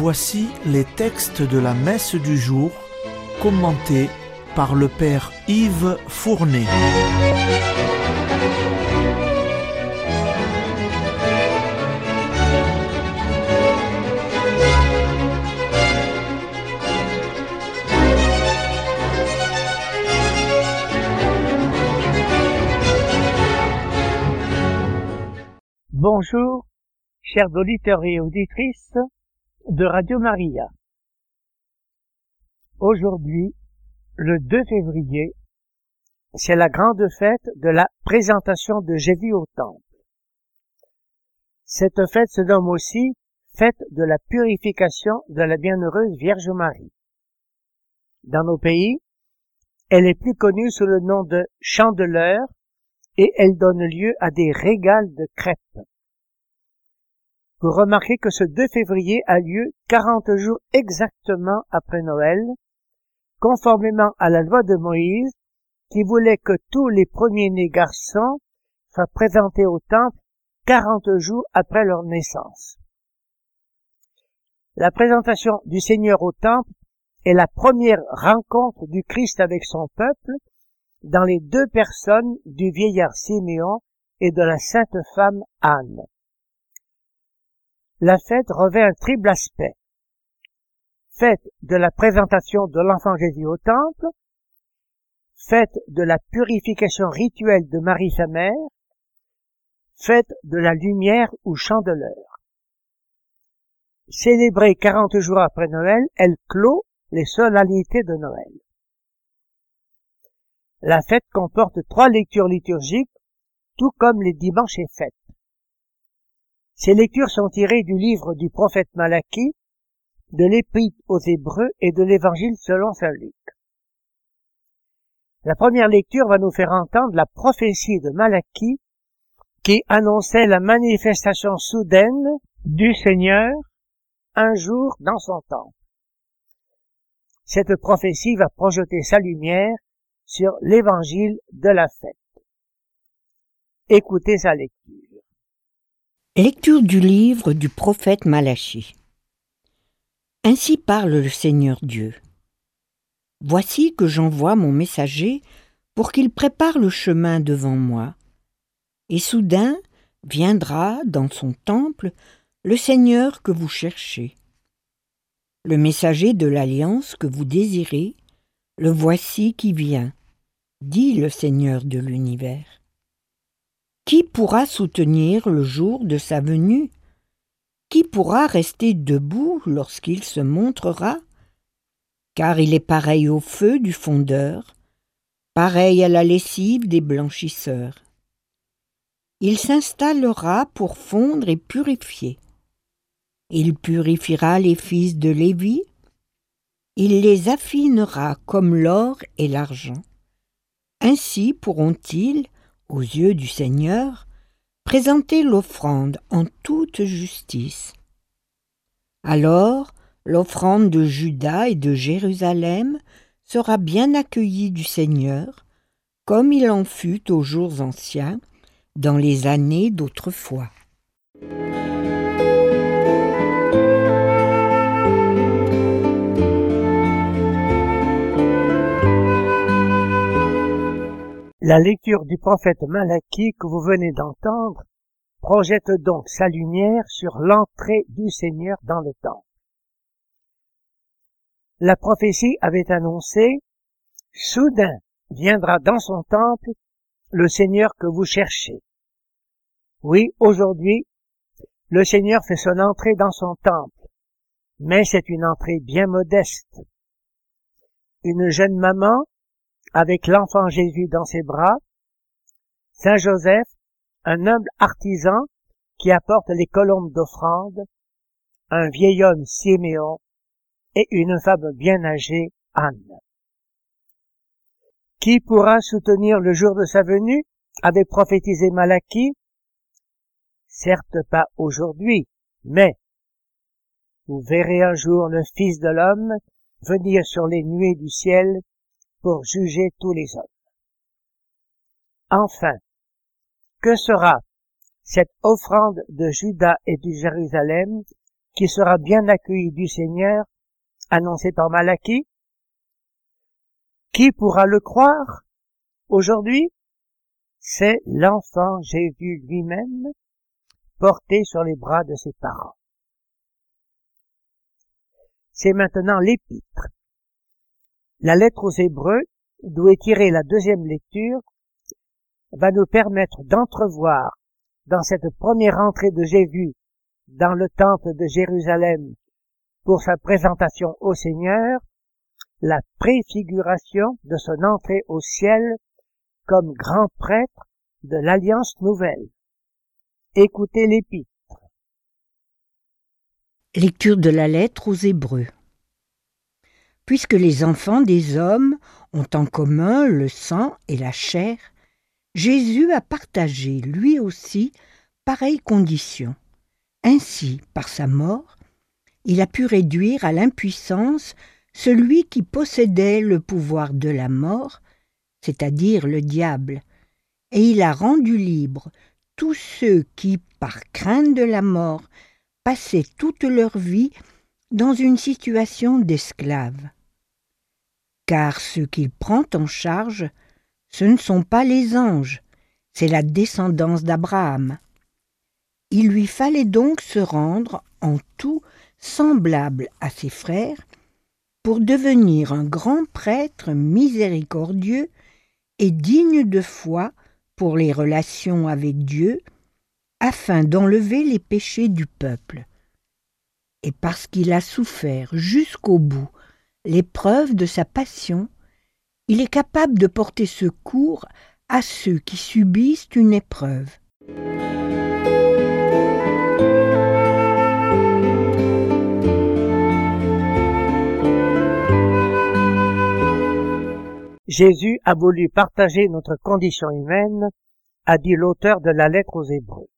Voici les textes de la messe du jour commentés par le Père Yves Fournet. Bonjour, chers auditeurs et auditrices de Radio Maria. Aujourd'hui, le 2 février, c'est la grande fête de la présentation de Jésus au Temple. Cette fête se nomme aussi fête de la purification de la bienheureuse Vierge Marie. Dans nos pays, elle est plus connue sous le nom de Chandeleur et elle donne lieu à des régales de crêpes. Vous remarquez que ce 2 février a lieu 40 jours exactement après Noël, conformément à la loi de Moïse qui voulait que tous les premiers-nés garçons soient présentés au temple 40 jours après leur naissance. La présentation du Seigneur au temple est la première rencontre du Christ avec son peuple dans les deux personnes du vieillard Siméon et de la sainte femme Anne. La fête revêt un triple aspect. Fête de la présentation de l'enfant Jésus au temple, fête de la purification rituelle de Marie sa mère, fête de la lumière ou chandeleur. Célébrée 40 jours après Noël, elle clôt les solennités de Noël. La fête comporte trois lectures liturgiques, tout comme les dimanches et fêtes. Ces lectures sont tirées du livre du prophète Malachie, de l'Épître aux Hébreux et de l'Évangile selon saint Luc. La première lecture va nous faire entendre la prophétie de Malachie qui annonçait la manifestation soudaine du Seigneur un jour dans son temple. Cette prophétie va projeter sa lumière sur l'évangile de la fête. Écoutez sa lecture. Lecture du livre du prophète Malachie. Ainsi parle le Seigneur Dieu. Voici que j'envoie mon messager pour qu'il prépare le chemin devant moi. Et soudain viendra dans son temple le Seigneur que vous cherchez. Le messager de l'alliance que vous désirez, le voici qui vient dit le Seigneur de l'univers. Qui pourra soutenir le jour de sa venue? Qui pourra rester debout lorsqu'il se montrera? Car il est pareil au feu du fondeur, pareil à la lessive des blanchisseurs. Il s'installera pour fondre et purifier. Il purifiera les fils de Lévi, il les affinera comme l'or et l'argent. Ainsi pourront-ils, aux yeux du Seigneur, présenter l'offrande en toute justice. Alors l'offrande de Juda et de Jérusalem sera bien accueillie du Seigneur, comme il en fut aux jours anciens, dans les années d'autrefois. La lecture du prophète Malachie que vous venez d'entendre projette donc sa lumière sur l'entrée du Seigneur dans le temple. La prophétie avait annoncé Soudain viendra dans son temple le Seigneur que vous cherchez. Oui, aujourd'hui, le Seigneur fait son entrée dans son temple, mais c'est une entrée bien modeste. Une jeune maman avec l'enfant Jésus dans ses bras, Saint Joseph, un humble artisan qui apporte les colombes d'offrande, un vieil homme Siméon et une femme bien âgée, Anne. Qui pourra soutenir le jour de sa venue? Avait prophétisé Malachie Certes pas aujourd'hui, mais vous verrez un jour le Fils de l'homme venir sur les nuées du ciel pour juger tous les hommes. Enfin, que sera cette offrande de Judas et du Jérusalem qui sera bien accueilli du Seigneur, annoncé par Malachie? Qui pourra le croire aujourd'hui? C'est l'enfant Jésus lui-même, porté sur les bras de ses parents. C'est maintenant l'épître. La lettre aux Hébreux, d'où est tirée la deuxième lecture, va nous permettre d'entrevoir dans cette première entrée de Jésus dans le temple de Jérusalem pour sa présentation au Seigneur, la préfiguration de son entrée au ciel comme grand prêtre de l'Alliance nouvelle. Écoutez l'épître. Lecture de la lettre aux Hébreux. Puisque les enfants des hommes ont en commun le sang et la chair, Jésus a partagé lui aussi pareille condition. Ainsi, par sa mort, il a pu réduire à l'impuissance celui qui possédait le pouvoir de la mort, c'est-à-dire le diable, et il a rendu libres tous ceux qui, par crainte de la mort, passaient toute leur vie dans une situation d'esclave. Car ce qu'il prend en charge, ce ne sont pas les anges, c'est la descendance d'Abraham. Il lui fallait donc se rendre en tout semblable à ses frères pour devenir un grand prêtre miséricordieux et digne de foi pour les relations avec Dieu, afin d'enlever les péchés du peuple. Et parce qu'il a souffert jusqu'au bout l'épreuve de sa passion, il est capable de porter secours à ceux qui subissent une épreuve. Jésus a voulu partager notre condition humaine, a dit l'auteur de la lettre aux Hébreux.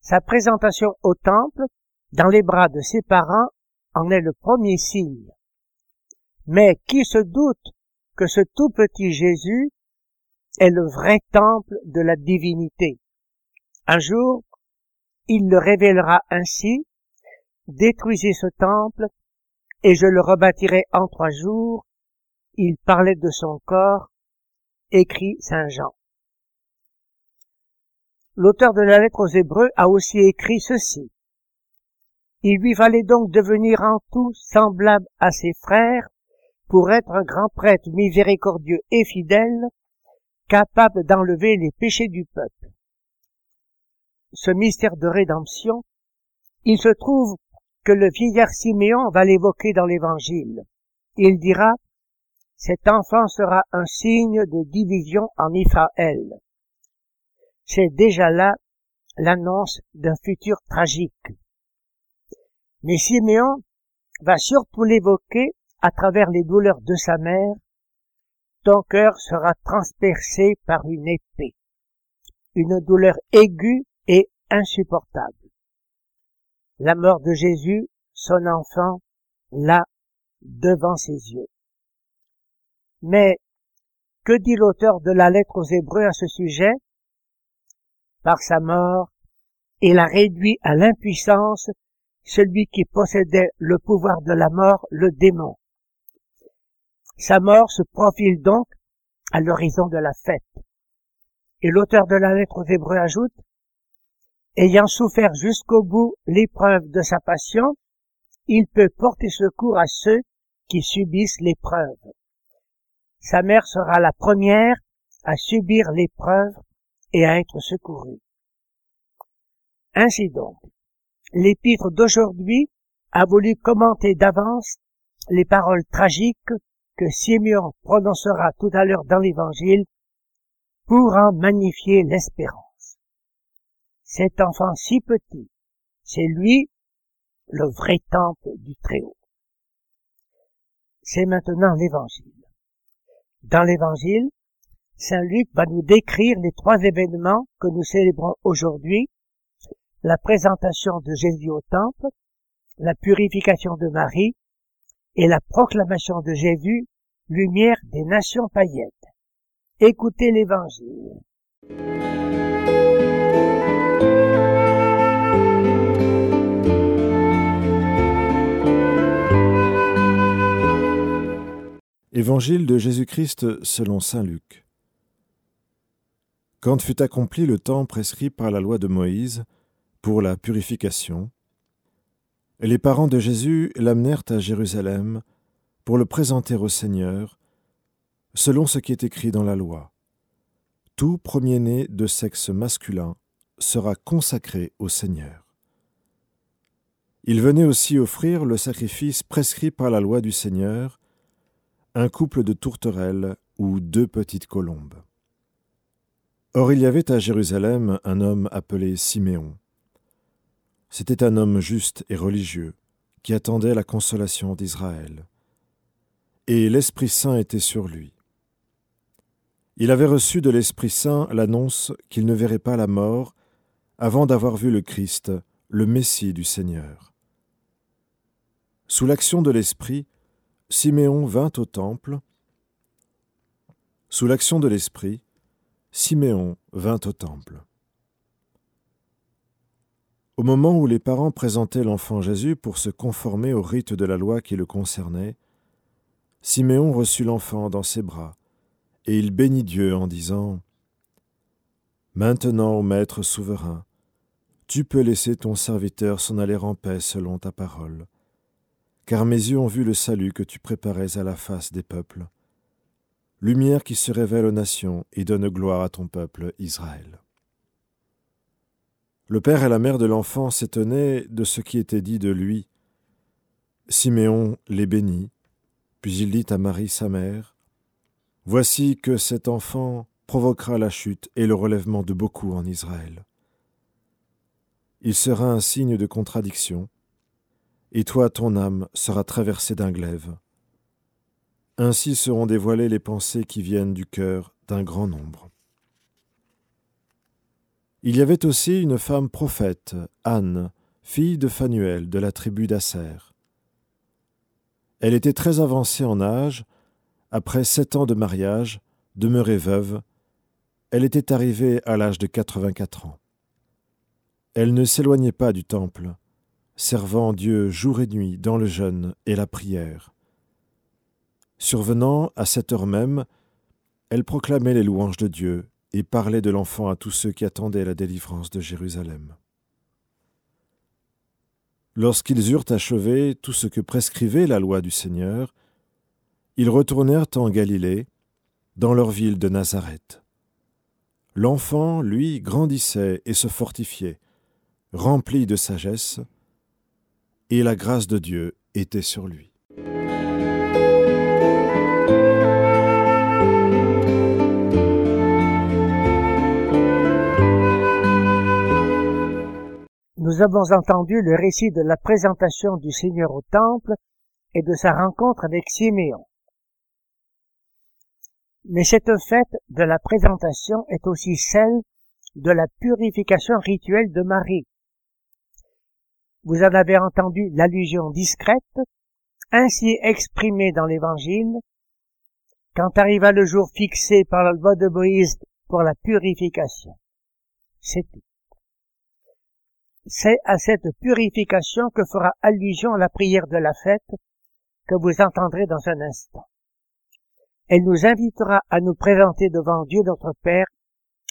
Sa présentation au temple, dans les bras de ses parents, en est le premier signe. Mais qui se doute que ce tout petit Jésus est le vrai temple de la divinité? Un jour, il le révélera ainsi, détruisez ce temple, et je le rebâtirai en trois jours. Il parlait de son corps, écrit Saint Jean. L'auteur de la lettre aux Hébreux a aussi écrit ceci. Il lui fallait donc devenir en tout semblable à ses frères pour être un grand prêtre miséricordieux et fidèle, capable d'enlever les péchés du peuple. Ce mystère de rédemption, il se trouve que le vieillard Siméon va l'évoquer dans l'Évangile. Il dira, cet enfant sera un signe de division en Israël. C'est déjà là l'annonce d'un futur tragique. Mais Siméon va surtout l'évoquer à travers les douleurs de sa mère, ton cœur sera transpercé par une épée, une douleur aiguë et insupportable. La mort de Jésus, son enfant, là, devant ses yeux. Mais que dit l'auteur de la lettre aux Hébreux à ce sujet? Par sa mort, il a réduit à l'impuissance celui qui possédait le pouvoir de la mort, le démon. Sa mort se profile donc à l'horizon de la fête. Et l'auteur de la lettre aux Hébreux ajoute, ayant souffert jusqu'au bout l'épreuve de sa passion, il peut porter secours à ceux qui subissent l'épreuve. Sa mère sera la première à subir l'épreuve et à être secourue. Ainsi donc, l'épître d'aujourd'hui a voulu commenter d'avance les paroles tragiques que Simeon prononcera tout à l'heure dans l'évangile pour en magnifier l'espérance. Cet enfant si petit, c'est lui le vrai temple du Très-Haut. C'est maintenant l'évangile. Dans l'évangile, Saint Luc va nous décrire les trois événements que nous célébrons aujourd'hui, la présentation de Jésus au temple, la purification de Marie et la proclamation de Jésus, lumière des nations païennes. Écoutez l'Évangile. Évangile de Jésus-Christ selon Saint Luc. Quand fut accompli le temps prescrit par la loi de Moïse, pour la purification, les parents de Jésus l'amenèrent à Jérusalem pour le présenter au Seigneur, selon ce qui est écrit dans la loi. Tout premier-né de sexe masculin sera consacré au Seigneur. Il venait aussi offrir le sacrifice prescrit par la loi du Seigneur, un couple de tourterelles ou deux petites colombes. Or il y avait à Jérusalem un homme appelé Siméon. C'était un homme juste et religieux, qui attendait la consolation d'Israël. Et l'Esprit Saint était sur lui. Il avait reçu de l'Esprit Saint l'annonce qu'il ne verrait pas la mort avant d'avoir vu le Christ, le Messie du Seigneur. Sous l'action de l'Esprit, Siméon vint au temple. Sous l'action de l'Esprit, Siméon vint au temple. Au moment où les parents présentaient l'enfant Jésus pour se conformer au rite de la loi qui le concernait, Siméon reçut l'enfant dans ses bras, et il bénit Dieu en disant Maintenant, ô Maître souverain, tu peux laisser ton serviteur s'en aller en paix selon ta parole car mes yeux ont vu le salut que tu préparais à la face des peuples, lumière qui se révèle aux nations et donne gloire à ton peuple Israël. Le père et la mère de l'enfant s'étonnaient de ce qui était dit de lui. Siméon les bénit, puis il dit à Marie sa mère, Voici que cet enfant provoquera la chute et le relèvement de beaucoup en Israël. Il sera un signe de contradiction, et toi ton âme sera traversée d'un glaive. Ainsi seront dévoilées les pensées qui viennent du cœur d'un grand nombre. Il y avait aussi une femme prophète, Anne, fille de Phanuel de la tribu d'Asser. Elle était très avancée en âge, après sept ans de mariage, demeurée veuve, elle était arrivée à l'âge de quatre-vingt-quatre ans. Elle ne s'éloignait pas du temple, servant Dieu jour et nuit dans le jeûne et la prière. Survenant à cette heure même, elle proclamait les louanges de Dieu et parlait de l'enfant à tous ceux qui attendaient la délivrance de Jérusalem. Lorsqu'ils eurent achevé tout ce que prescrivait la loi du Seigneur, ils retournèrent en Galilée, dans leur ville de Nazareth. L'enfant, lui, grandissait et se fortifiait, rempli de sagesse, et la grâce de Dieu était sur lui. Nous avons entendu le récit de la présentation du Seigneur au temple et de sa rencontre avec Siméon. Mais cette fête de la présentation est aussi celle de la purification rituelle de Marie, vous en avez entendu l'allusion discrète, ainsi exprimée dans l'Évangile, quand arriva le jour fixé par la loi de Moïse pour la purification. C'est tout. C'est à cette purification que fera allusion la prière de la fête que vous entendrez dans un instant. Elle nous invitera à nous présenter devant Dieu notre Père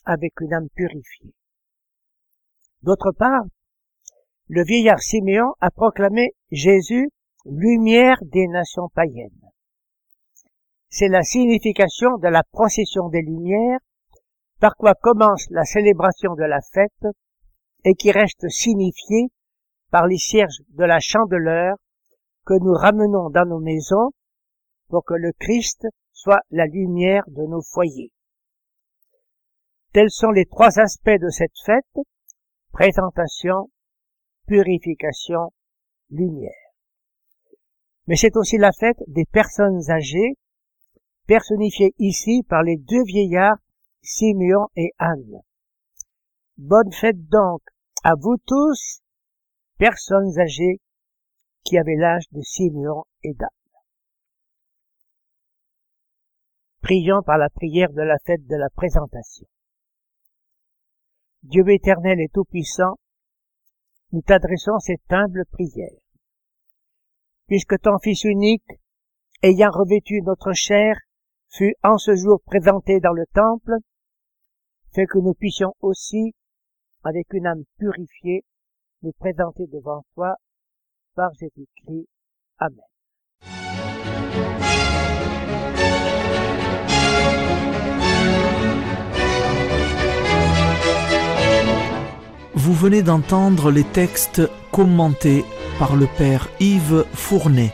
avec une âme purifiée. D'autre part, le vieillard Siméon a proclamé Jésus lumière des nations païennes. C'est la signification de la procession des lumières, par quoi commence la célébration de la fête et qui reste signifiée par les cierges de la chandeleur que nous ramenons dans nos maisons pour que le Christ soit la lumière de nos foyers. Tels sont les trois aspects de cette fête, présentation, purification, lumière. Mais c'est aussi la fête des personnes âgées, personnifiées ici par les deux vieillards, Simeon et Anne. Bonne fête donc à vous tous, personnes âgées qui avaient l'âge de Simeon et d'Anne. Prions par la prière de la fête de la présentation. Dieu éternel et tout-puissant, nous t'adressons cette humble prière. Puisque ton Fils unique ayant revêtu notre chair, fut en ce jour présenté dans le temple, fait que nous puissions aussi, avec une âme purifiée, nous présenter devant toi par Jésus-Christ. Amen. Vous venez d'entendre les textes commentés par le Père Yves Fournet.